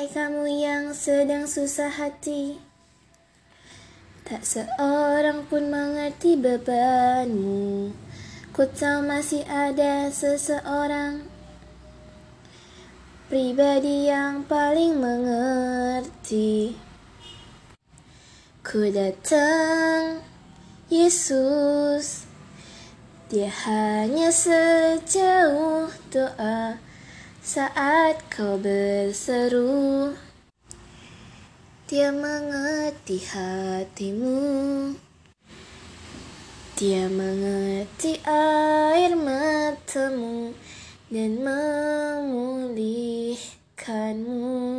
Hai kamu yang sedang susah hati. Tak seorang pun mengerti bebanmu. Ku tahu masih ada seseorang Pribadi yang paling mengerti. Ku datang Yesus. Dia hanya sejauh doa saat kau berseru Dia mengerti hatimu. Dia mengerti air matamu Dan memulihkanmu